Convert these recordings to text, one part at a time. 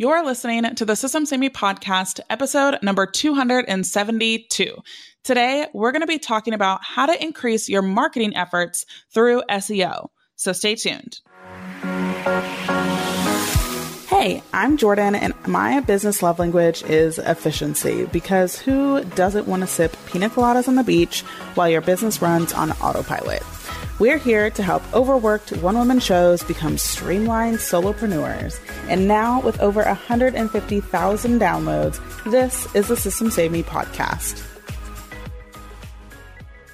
You're listening to the System Saved podcast, episode number 272. Today, we're going to be talking about how to increase your marketing efforts through SEO. So stay tuned. Hey, I'm Jordan, and my business love language is efficiency because who doesn't want to sip pina coladas on the beach while your business runs on autopilot? We're here to help overworked one woman shows become streamlined solopreneurs. And now, with over 150,000 downloads, this is the System Save Me podcast.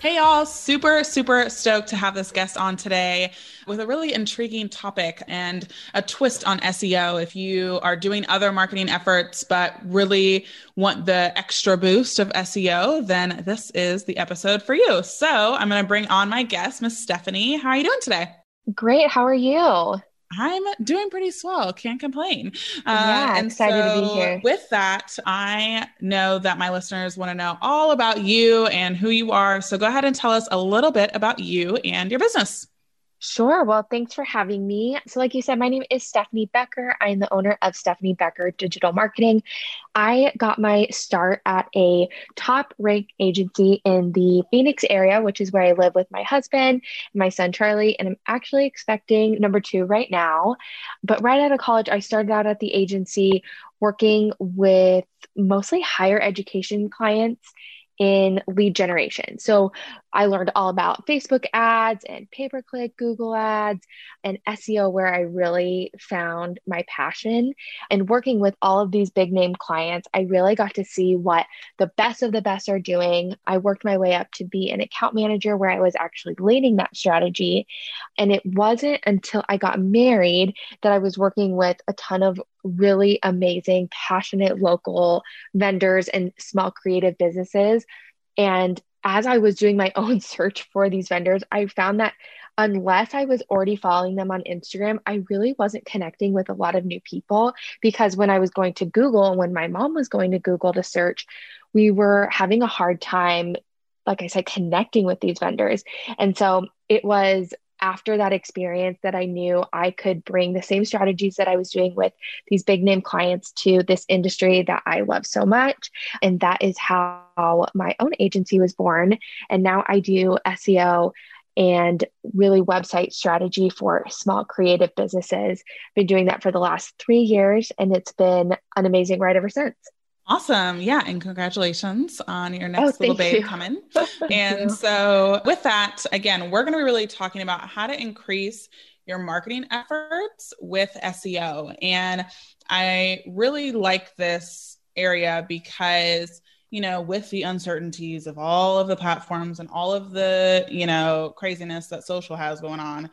Hey, y'all. Super, super stoked to have this guest on today with a really intriguing topic and a twist on SEO. If you are doing other marketing efforts, but really want the extra boost of SEO, then this is the episode for you. So I'm going to bring on my guest, Miss Stefanie. How are you doing today? Great. How are you? I'm doing pretty swell. Can't complain. Uh, yeah, excited so to be here. With that, I know that my listeners want to know all about you and who you are. So go ahead and tell us a little bit about you and your business. Sure. Well, thanks for having me. So, like you said, my name is Stefanie Becker. I'm the owner of Stefanie Becker Digital Marketing. I got my start at a top ranked agency in the Phoenix area, which is where I live with my husband and my son Charlie. And I'm actually expecting number two right now. But right out of college, I started out at the agency working with mostly higher education clients in lead generation. So I learned all about Facebook ads and pay per click Google ads and SEO, where I really found my passion. And working with all of these big name clients, I really got to see what the best of the best are doing. I worked my way up to be an account manager where I was actually leading that strategy. And it wasn't until I got married that I was working with a ton of really amazing, passionate local vendors and small creative businesses. And as I was doing my own search for these vendors, I found that unless I was already following them on Instagram, I really wasn't connecting with a lot of new people because when I was going to Google and when my mom was going to Google to search, we were having a hard time, like I said, connecting with these vendors. And so it was after that experience that I knew I could bring the same strategies that I was doing with these big name clients to this industry that I love so much. And that is how my own agency was born. And now I do SEO and really website strategy for small creative businesses. I've Been doing that for the last three years, and it's been an amazing ride ever since. Awesome. Yeah. And congratulations on your next oh, little babe you. coming. and so, with that, again, we're going to be really talking about how to increase your marketing efforts with SEO. And I really like this area because you know, with the uncertainties of all of the platforms and all of the, you know, craziness that social has going on,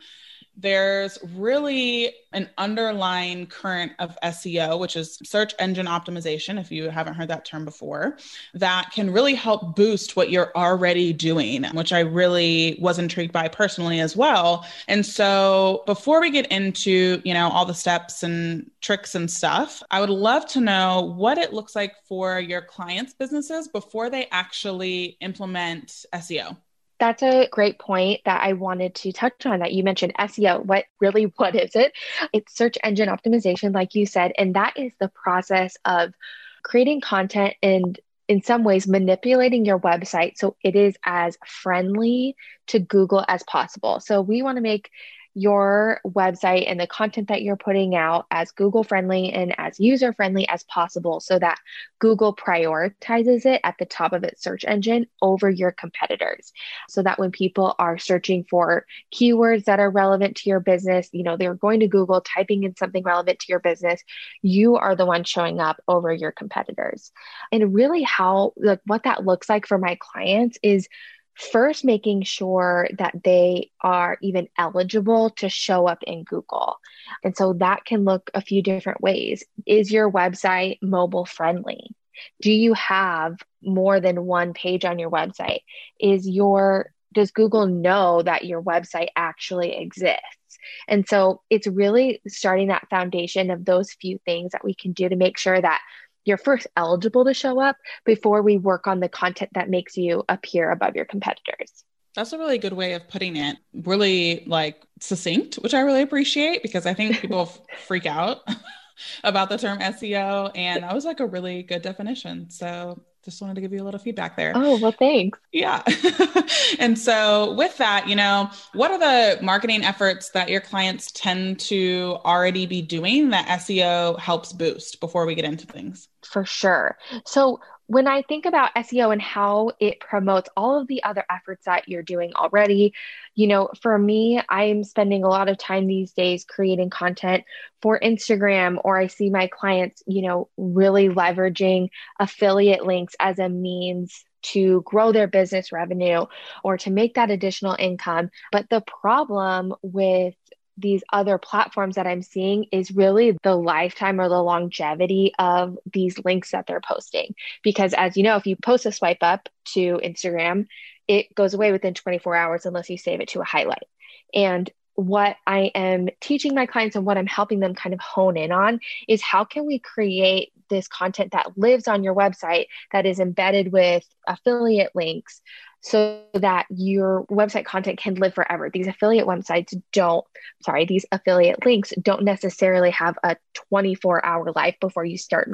there's really an underlying current of SEO, which is search engine optimization, if you haven't heard that term before, that can really help boost what you're already doing, which I really was intrigued by personally as well. And so before we get into, you know, all the steps and tricks and stuff, I would love to know what it looks like for your clients' businesses before they actually implement SEO that's a great point that I wanted to touch on that you mentioned SEO. What really what is it? It's search engine optimization like you said and that is the process of creating content and in some ways manipulating your website so it is as friendly to Google as possible. So we want to make your website and the content that you're putting out as Google friendly and as user friendly as possible so that Google prioritizes it at the top of its search engine over your competitors. So that when people are searching for keywords that are relevant to your business, you know, they're going to Google, typing in something relevant to your business, you are the one showing up over your competitors. And really, how, like, what that looks like for my clients is first making sure that they are even eligible to show up in Google. And so that can look a few different ways. Is your website mobile friendly? Do you have more than one page on your website? Is your does Google know that your website actually exists? And so it's really starting that foundation of those few things that we can do to make sure that you're first eligible to show up before we work on the content that makes you appear above your competitors. That's a really good way of putting it. Really like succinct, which I really appreciate because I think people freak out about the term SEO. And that was like a really good definition. So just wanted to give you a little feedback there. Oh, well, thanks. Yeah. and so, with that, you know, what are the marketing efforts that your clients tend to already be doing that SEO helps boost before we get into things? For sure. So, when I think about SEO and how it promotes all of the other efforts that you're doing already, you know, for me, I'm spending a lot of time these days creating content for Instagram, or I see my clients, you know, really leveraging affiliate links as a means to grow their business revenue or to make that additional income. But the problem with these other platforms that I'm seeing is really the lifetime or the longevity of these links that they're posting. Because as you know, if you post a swipe up to Instagram, it goes away within 24 hours unless you save it to a highlight. And what I am teaching my clients and what I'm helping them kind of hone in on is how can we create this content that lives on your website that is embedded with affiliate links so that your website content can live forever. These affiliate websites don't, sorry, these affiliate links don't necessarily have a 24 hour life before you start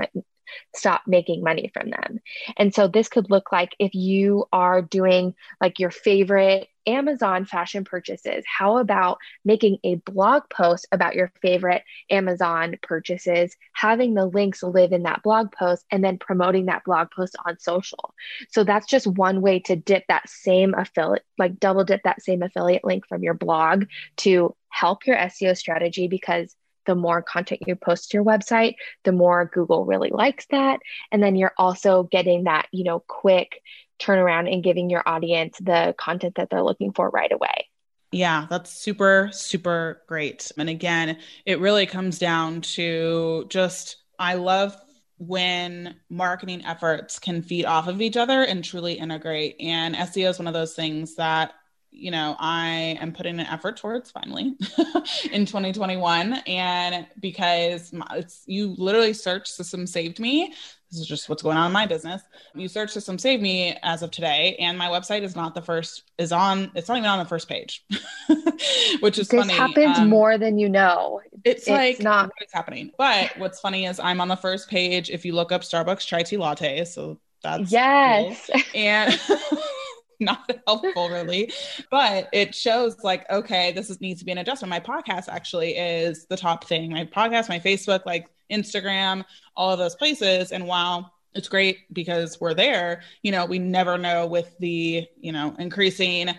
stop making money from them. And so this could look like if you are doing like your favorite Amazon fashion purchases, how about making a blog post about your favorite Amazon purchases, having the links live in that blog post, and then promoting that blog post on social? So that's just one way to dip that same affiliate, like double dip that same affiliate link from your blog to help your SEO strategy because the more content you post to your website, the more Google really likes that. And then you're also getting that, you know, quick turnaround and giving your audience the content that they're looking for right away. Yeah, that's super, super great. And again, it really comes down to just, I love when marketing efforts can feed off of each other and truly integrate. And SEO is one of those things that you know, I am putting an effort towards finally in 2021. And because it's, you literally search system saved me. This is just what's going on in my business. You search system saved me as of today, and my website is not the first, is on, it's not even on the first page, which is this funny. happens um, more than you know. It's, it's like, not what's happening. But what's funny is I'm on the first page if you look up Starbucks chai tea latte. So that's yes. Cool. And not helpful really. But it shows like okay this is, needs to be an adjustment. My podcast actually is the top thing. My podcast my facebook like instagram all of those places. And while it's great because we're there you know we never know with the you know increasing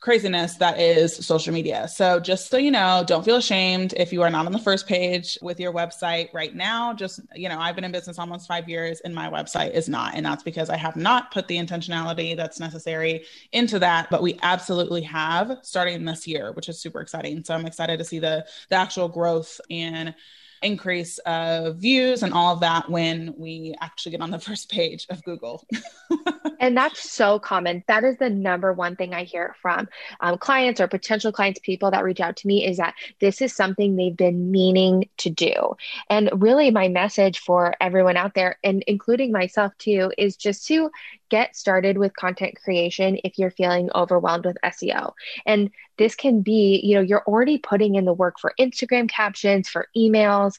craziness that is social media. So, just so you know, don't feel ashamed if you are not on the first page with your website right now. Just, you know, I've been in business almost five years and my website is not. And that's because I have not put the intentionality that's necessary into that. But we absolutely have starting this year, which is super exciting. So, I'm excited to see the, the actual growth and increase of views and all of that when we actually get on the first page of Google. and that's so common. That is the number one thing I hear from um, clients or potential clients, people that reach out to me is that this is something they've been meaning to do. And really, my message for everyone out there, and including myself too, is just to get started with content creation if you're feeling overwhelmed with SEO. And this can be, you know, you're already putting in the work for Instagram captions, for emails.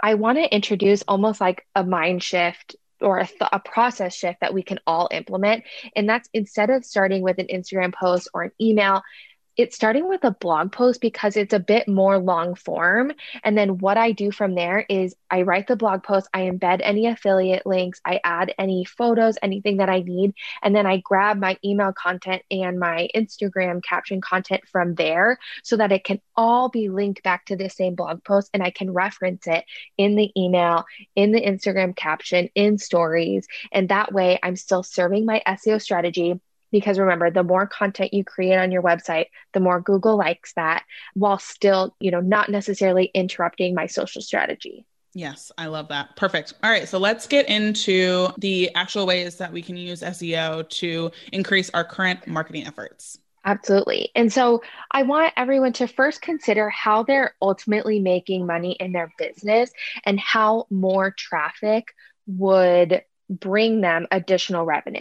I want to introduce almost like a mind shift or a, th- a, process shift that we can all implement. And that's instead of starting with an Instagram post or an email, it's starting with a blog post because it's a bit more long form. And then what I do from there is I write the blog post, I embed any affiliate links, I add any photos, anything that I need, and then I grab my email content and my Instagram caption content from there so that it can all be linked back to the same blog post and I can reference it in the email, in the Instagram caption, in stories. And that way I'm still serving my SEO strategy because remember the more content you create on your website the more google likes that while still you know not necessarily interrupting my social strategy Yes, I love that. Perfect. All right, so let's get into the actual ways that we can use SEO to increase our current marketing efforts. Absolutely. And so I want everyone to first consider how they're ultimately making money in their business and how more traffic would bring them additional revenue.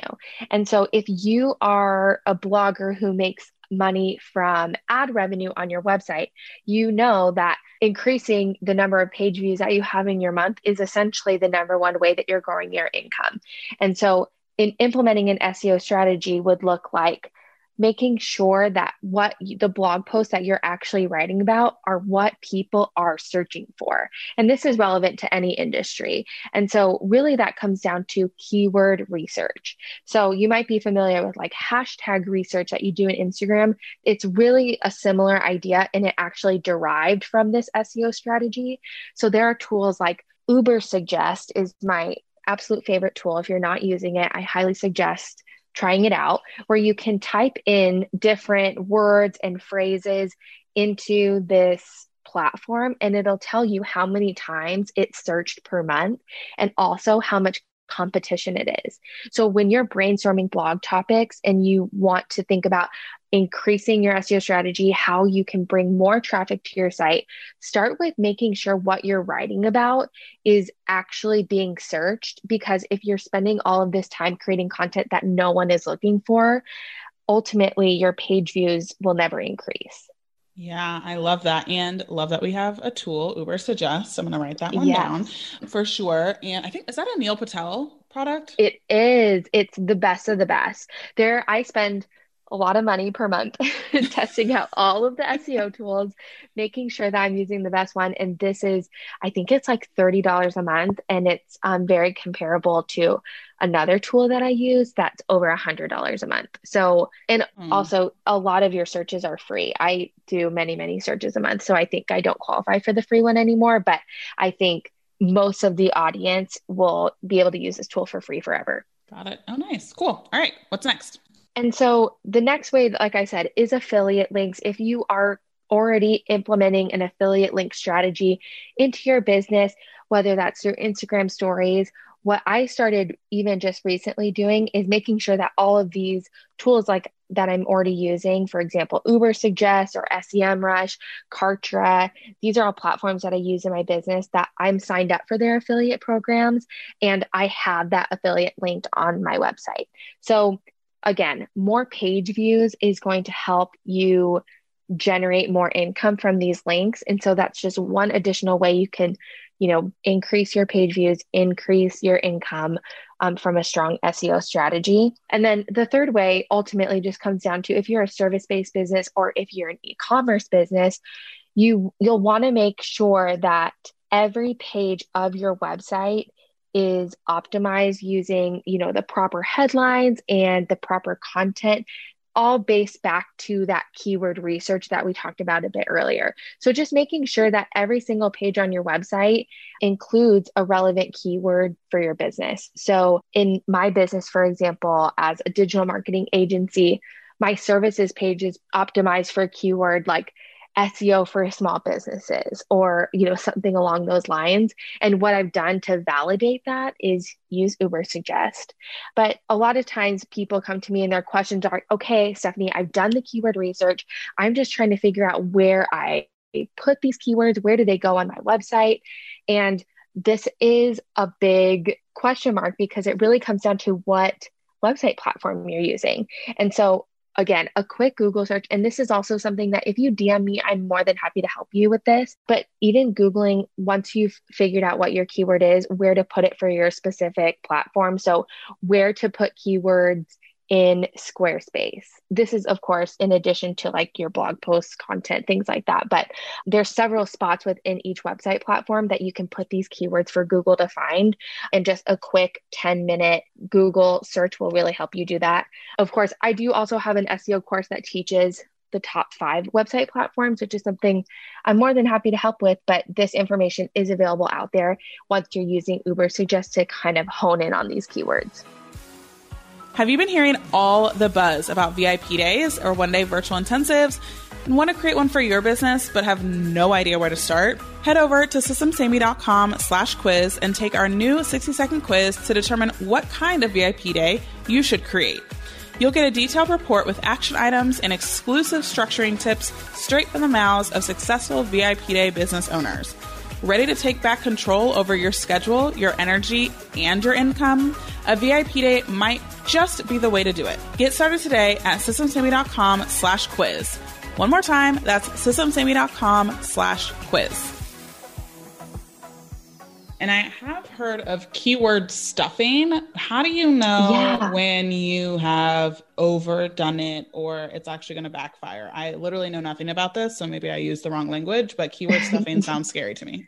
And so if you are a blogger who makes money from ad revenue on your website, you know that increasing the number of page views that you have in your month is essentially the number one way that you're growing your income. And so, in implementing an SEO strategy would look like making sure that what the blog posts that you're actually writing about are what people are searching for. And this is relevant to any industry. And so, really, that comes down to keyword research. So, you might be familiar with like hashtag research that you do in Instagram. It's really a similar idea, and it actually derived from this SEO strategy. So, there are tools like Ubersuggest is my absolute favorite tool. If you're not using it, I highly suggest trying it out, where you can type in different words and phrases into this platform and it'll tell you how many times it's searched per month and also how much competition it is. So when you're brainstorming blog topics and you want to think about increasing your SEO strategy, how you can bring more traffic to your site, start with making sure what you're writing about is actually being searched. Because if you're spending all of this time creating content that no one is looking for, ultimately your page views will never increase. Yeah, I love that. And love that we have a tool, Ubersuggests. I'm going to write that one yes. down for sure. And I think, is that a Neil Patel product? It is. It's the best of the best. There, I spend a lot of money per month testing out all of the SEO tools, making sure that I'm using the best one. And this is, I think it's like $30 a month, and it's um, very comparable to another tool that I use that's over a $100 a month. So, and mm. also a lot of your searches are free. I do many, many searches a month. So I think I don't qualify for the free one anymore, but I think most of the audience will be able to use this tool for free forever. Got it. Oh, nice. Cool. All right. What's next? And so the next way, like I said, is affiliate links. If you are already implementing an affiliate link strategy into your business, whether that's through Instagram stories, what I started even just recently doing is making sure that all of these tools like that I'm already using, for example, Ubersuggest or SEMrush, Kartra, these are all platforms that I use in my business that I'm signed up for their affiliate programs and I have that affiliate linked on my website. So again, more page views is going to help you generate more income from these links. And so that's just one additional way you can, you know, increase your page views, increase your income um, from a strong SEO strategy. And then the third way ultimately just comes down to if you're a service-based business or if you're an e-commerce business, you you'll want to make sure that every page of your website is optimized using you know the proper headlines and the proper content all based back to that keyword research that we talked about a bit earlier. So, just making sure that every single page on your website includes a relevant keyword for your business. So, in my business, for example, as a digital marketing agency, my services page is optimized for a keyword like SEO for small businesses or you know something along those lines. And what I've done to validate that is use Ubersuggest but a lot of times people come to me and their questions are okay Stefanie I've done the keyword research. I'm just trying to figure out where I put these keywords. Where do they go on my website? And this is a big question mark because it really comes down to what website platform you're using. And so again, a quick Google search. And this is also something that if you DM me, I'm more than happy to help you with this. But even Googling, once you've figured out what your keyword is, where to put it for your specific platform. So, where to put keywords in Squarespace. This is, of course, in addition to like your blog posts, content, things like that. But there's several spots within each website platform that you can put these keywords for Google to find. And just a quick 10 minute Google search will really help you do that. Of course, I do also have an SEO course that teaches the top five website platforms, which is something I'm more than happy to help with. But this information is available out there once you're using Uber Ubersuggest to kind of hone in on these keywords. Have you been hearing all the buzz about VIP days or one day virtual intensives and want to create one for your business but have no idea where to start? Head over to systemssavedme.com slash quiz and take our new 60 second quiz to determine what kind of VIP day you should create. You'll get a detailed report with action items and exclusive structuring tips straight from the mouths of successful VIP Day business owners. Ready to take back control over your schedule, your energy, and your income? a VIP day might just be the way to do it. Get started today at systemssavedme.com slash quiz. One more time, that's systemssavedme.com slash quiz. And I have heard of keyword stuffing. How do you know yeah. when you have overdone it or it's actually going to backfire? I literally know nothing about this, so maybe I use the wrong language, but keyword stuffing sounds scary to me.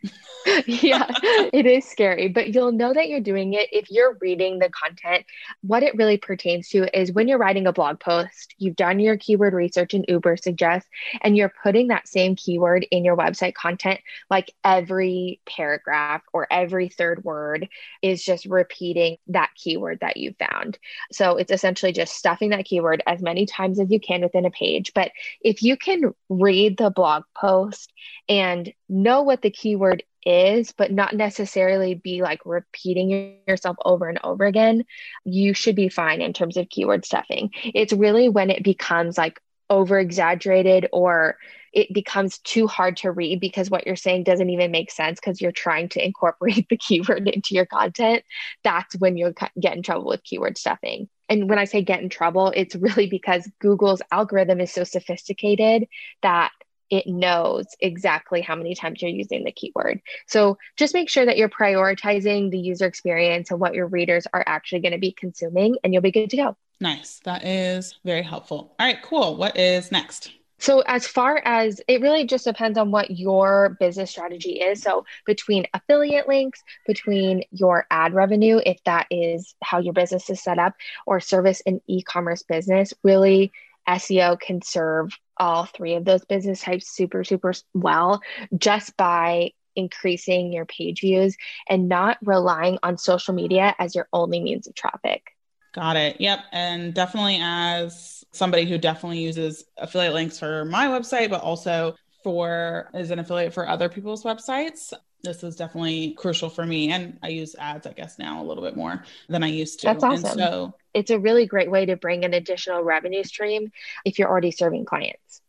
yeah, it is scary, but you'll know that you're doing it if you're reading the content. What it really pertains to is when you're writing a blog post, you've done your keyword research in Uber Ubersuggest, and you're putting that same keyword in your website content, like every paragraph or every third word is just repeating that keyword that you found. So it's essentially just stuffing that keyword as many times as you can within a page. But if you can read the blog post and know what the keyword is, but not necessarily be like repeating yourself over and over again, you should be fine in terms of keyword stuffing. It's really when it becomes like over exaggerated or it becomes too hard to read because what you're saying doesn't even make sense because you're trying to incorporate the keyword into your content, that's when you'll get in trouble with keyword stuffing. And when I say get in trouble, it's really because Google's algorithm is so sophisticated that it knows exactly how many times you're using the keyword. So just make sure that you're prioritizing the user experience and what your readers are actually going to be consuming, and you'll be good to go. Nice. That is very helpful. All right, cool. What is next? So, as far as it really just depends on what your business strategy is. So, between affiliate links, between your ad revenue, if that is how your business is set up, or service and e commerce business, really SEO can serve all three of those business types super, super well just by increasing your page views and not relying on social media as your only means of traffic. Got it. Yep. And definitely as somebody who definitely uses affiliate links for my website, but also for as an affiliate for other people's websites. This is definitely crucial for me. And I use ads, I guess, now a little bit more than I used to. That's awesome. And so it's a really great way to bring an additional revenue stream if you're already serving clients.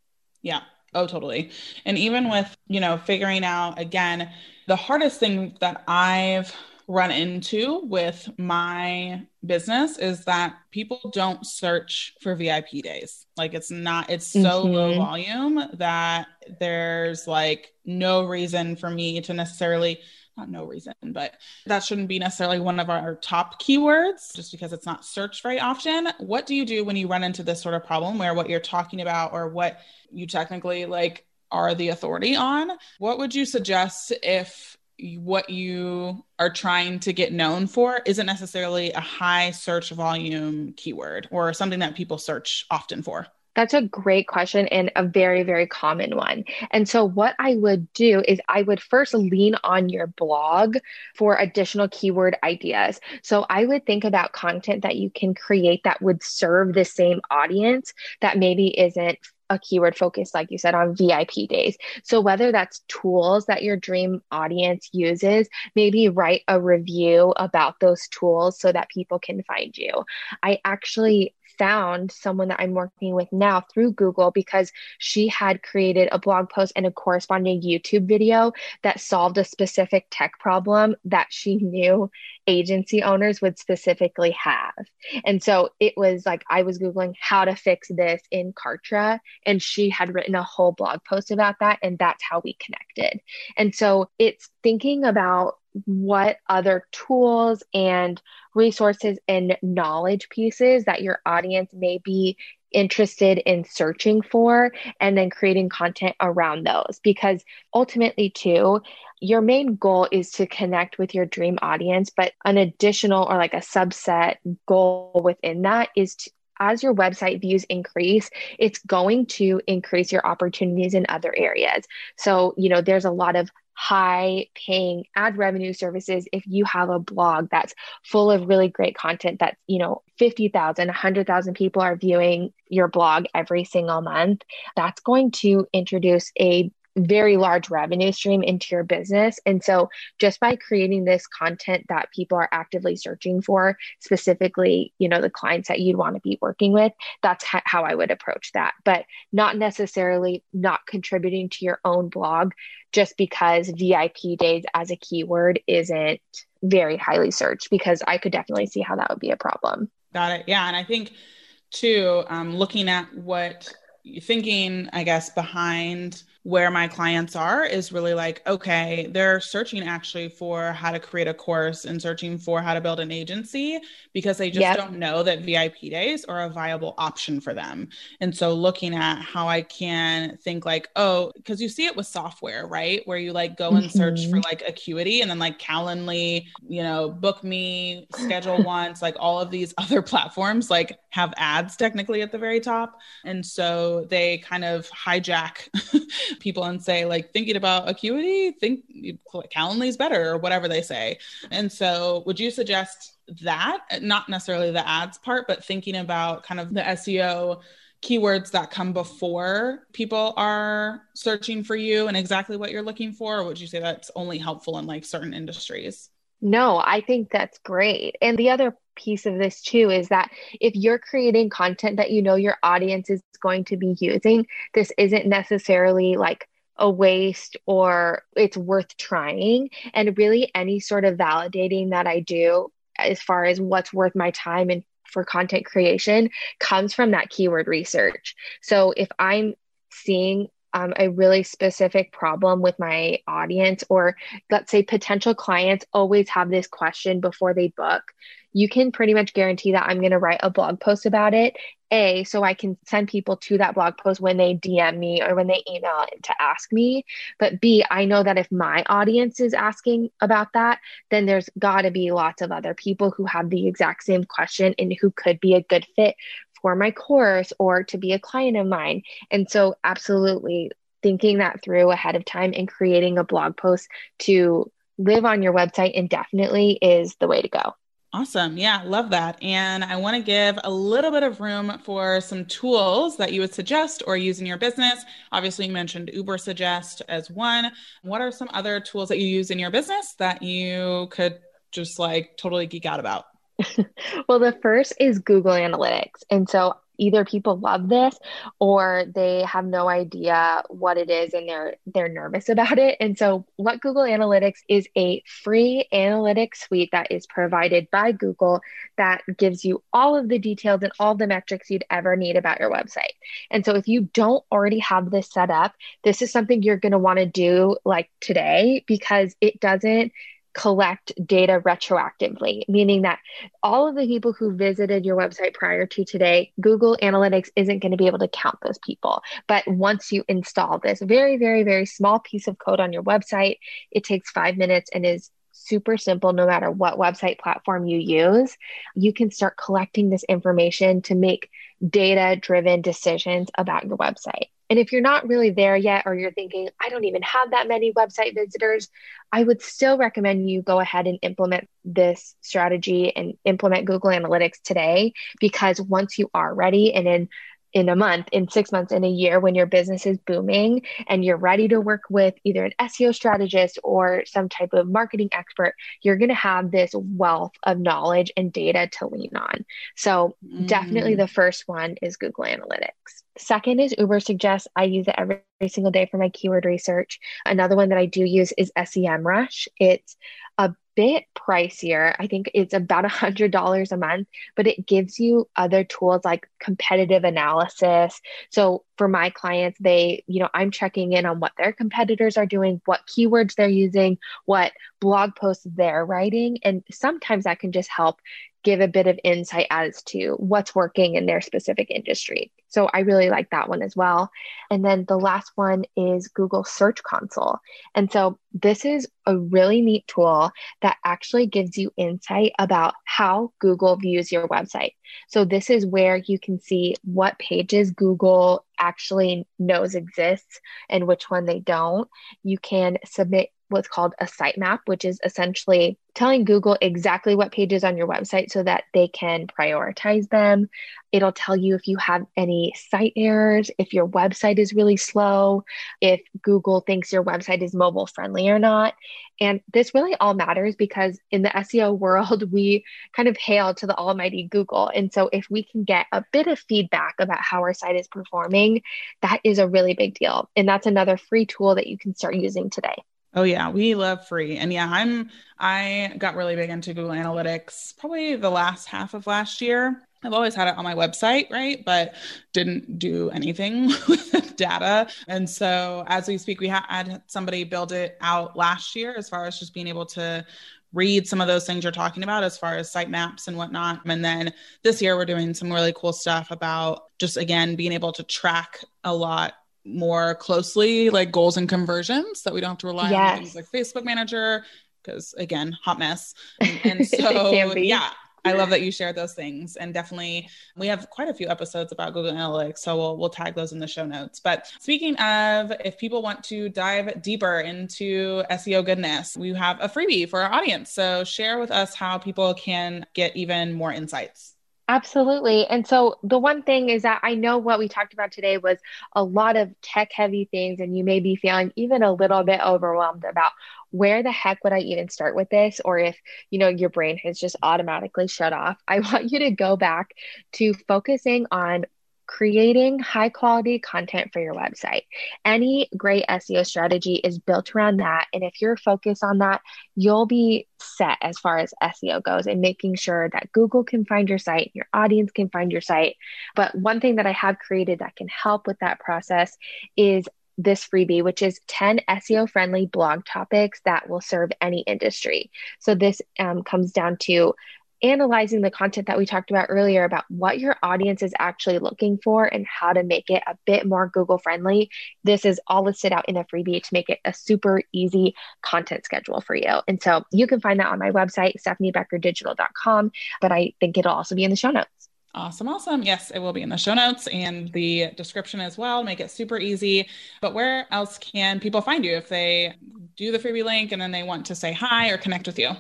Yeah. Oh, totally. And even with, you know, figuring out again, the hardest thing that I've run into with my business is that people don't search for VIP days. Like it's not, it's so mm-hmm. low volume that there's like no reason for me to necessarily, not no reason, but that shouldn't be necessarily one of our top keywords just because it's not searched very often. What do you do when you run into this sort of problem where what you're talking about or what you technically like are the authority on? What would you suggest if what you are trying to get known for isn't necessarily a high search volume keyword or something that people search often for? That's a great question and a very, very common one. And so, what I would do is I would first lean on your blog for additional keyword ideas. So, I would think about content that you can create that would serve the same audience that maybe isn't a keyword focus, like you said, on VIP days. So, whether that's tools that your dream audience uses, maybe write a review about those tools so that people can find you. I actually found someone that I'm working with now through Google because she had created a blog post and a corresponding YouTube video that solved a specific tech problem that she knew agency owners would specifically have. And so it was like I was Googling how to fix this in Kartra, and she had written a whole blog post about that. And that's how we connected. And so it's thinking about what other tools and resources and knowledge pieces that your audience may be interested in searching for and then creating content around those because ultimately too your main goal is to connect with your dream audience but an additional or like a subset goal within that is to as your website views increase, it's going to increase your opportunities in other areas. So, you know, there's a lot of high paying ad revenue services if you have a blog that's full of really great content that you know 50,000 100,000 people are viewing your blog every single month that's going to introduce a very large revenue stream into your business. And so, just by creating this content that people are actively searching for, specifically, you know, the clients that you'd want to be working with, that's ha- how I would approach that. But not necessarily not contributing to your own blog just because VIP days as a keyword isn't very highly searched, because I could definitely see how that would be a problem. Got it. Yeah. And I think, too, um, looking at what thinking, I guess, behind where my clients are is really like, okay, they're searching actually for how to create a course and searching for how to build an agency because they just yep. don't know that VIP days are a viable option for them. And so looking at how I can think like, oh, because you see it with software, right? Where you like go and mm-hmm. search for mm-hmm. like Acuity and then like Calendly, you know, book me, schedule once, like all of these other platforms like have ads technically at the very top. And so they kind of hijack people and say like thinking about acuity think calendly is better or whatever they say. And so would you suggest that? Not necessarily the ads part but thinking about kind of the seo keywords that come before people are searching for you and exactly what you're looking for? Or would you say that's only helpful in like certain industries? No, I think that's great. And the other piece of this too is that if you're creating content that you know your audience is going to be using, this isn't necessarily like a waste or it's worth trying. And really, any sort of validating that I do as far as what's worth my time and for content creation comes from that keyword research. So if I'm seeing um, a really specific problem with my audience, or let's say potential clients always have this question before they book, you can pretty much guarantee that I'm going to write a blog post about it. A, so I can send people to that blog post when they DM me or when they email to ask me. But B, I know that if my audience is asking about that, then there's got to be lots of other people who have the exact same question and who could be a good fit for my course or to be a client of mine. And so, absolutely thinking that through ahead of time and creating a blog post to live on your website indefinitely is the way to go. Awesome. Yeah, love that. And I want to give a little bit of room for some tools that you would suggest or use in your business. Obviously, you mentioned Ubersuggest as one. What are some other tools that you use in your business that you could just like totally geek out about? well, the first is Google Analytics. And so either people love this or they have no idea what it is and they're they're nervous about it. And so what Google Analytics is a free analytics suite that is provided by Google that gives you all of the details and all the metrics you'd ever need about your website. And so if you don't already have this set up, this is something you're going to want to do like today because it doesn't collect data retroactively, meaning that all of the people who visited your website prior to today, Google Analytics isn't going to be able to count those people. But once you install this very, very, very small piece of code on your website, it takes five minutes and is super simple no matter what website platform you use. You can start collecting this information to make data driven decisions about your website. And if you're not really there yet, or you're thinking, I don't even have that many website visitors, I would still recommend you go ahead and implement this strategy and implement Google Analytics today. Because once you are ready and in in a month, in six months, in a year, when your business is booming and you're ready to work with either an SEO strategist or some type of marketing expert, you're going to have this wealth of knowledge and data to lean on. So, mm. definitely the first one is Google Analytics. Second is Uber Ubersuggest. I use it every, every single day for my keyword research. Another one that I do use is SEMrush. It's a bit pricier. I think it's about a hundred dollars a month, but it gives you other tools like competitive analysis. So for my clients, they, you know, I'm checking in on what their competitors are doing, what keywords they're using, what blog posts they're writing. And sometimes that can just help give a bit of insight as to what's working in their specific industry. So I really like that one as well. And then the last one is Google Search Console. And so this is a really neat tool that actually gives you insight about how Google views your website. So this is where you can see what pages Google actually knows exists and which one they don't. You can submit what's called a sitemap, which is essentially telling Google exactly what pages on your website so that they can prioritize them. It'll tell you if you have any site errors, if your website is really slow, if Google thinks your website is mobile friendly or not. And this really all matters because in the SEO world, we kind of hail to the almighty Google. And so if we can get a bit of feedback about how our site is performing, that is a really big deal. And that's another free tool that you can start using today. Oh yeah, we love free. And yeah, I'm I got really big into Google Analytics probably the last half of last year. I've always had it on my website, right? But didn't do anything with data. And so as we speak, we had somebody build it out last year as far as just being able to read some of those things you're talking about as far as sitemaps and whatnot. And then this year, we're doing some really cool stuff about just again being able to track a lot more closely, like goals and conversions, that we don't have to rely yes. on things like Facebook Manager, because again, hot mess. And, and so, yeah, I love that you shared those things. And definitely, we have quite a few episodes about Google Analytics, so we'll we'll tag those in the show notes. But speaking of, if people want to dive deeper into SEO goodness, we have a freebie for our audience. So share with us how people can get even more insights. Absolutely. And so the one thing is that I know what we talked about today was a lot of tech heavy things, and you may be feeling even a little bit overwhelmed about where the heck would I even start with this? Or if, you know, your brain has just automatically shut off, I want you to go back to focusing on creating high quality content for your website. Any great SEO strategy is built around that. And if you're focused on that, you'll be set as far as SEO goes and making sure that Google can find your site, your audience can find your site. But one thing that I have created that can help with that process is this freebie, which is 10 SEO friendly blog topics that will serve any industry. So, this um, comes down to analyzing the content that we talked about earlier about what your audience is actually looking for and how to make it a bit more Google friendly. This is all listed out in the freebie to make it a super easy content schedule for you. And so you can find that on my website, stefaniebeckerdigital.com, but I think it'll also be in the show notes. Awesome, awesome. Yes, it will be in the show notes and the description as well. Make it super easy. But where else can people find you if they do the freebie link and then they want to say hi or connect with you?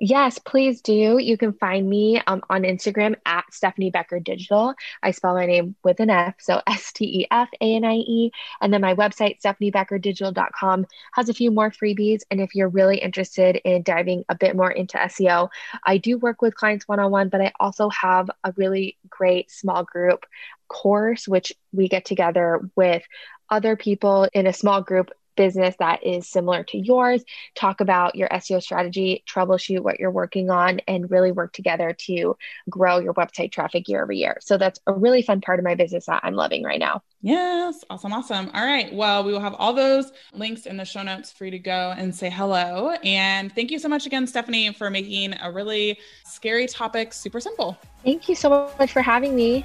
Yes, please do. You can find me um, on Instagram at Stefanie Becker Digital. I spell my name with an F, so S T E F A N I E. And then my website, stefaniebeckerdigital.com, has a few more freebies. And if you're really interested in diving a bit more into SEO, I do work with clients one on one, but I also have a really great small group course, which we get together with other people in a small group business that is similar to yours, talk about your SEO strategy, troubleshoot what you're working on, and really work together to grow your website traffic year over year. So that's a really fun part of my business that I'm loving right now. Yes, awesome, awesome. All right. Well, we will have all those links in the show notes for you to go and say hello. And thank you so much again, Stefanie, for making a really scary topic super simple. Thank you so much for having me.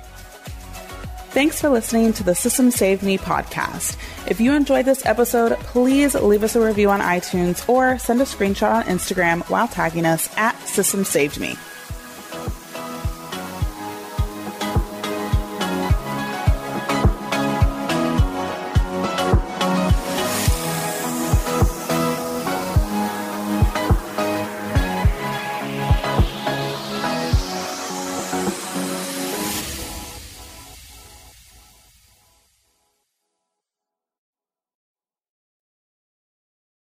Thanks for listening to the System Saved Me podcast. If you enjoyed this episode, please leave us a review on iTunes or send a screenshot on Instagram while tagging us at System Saved Me.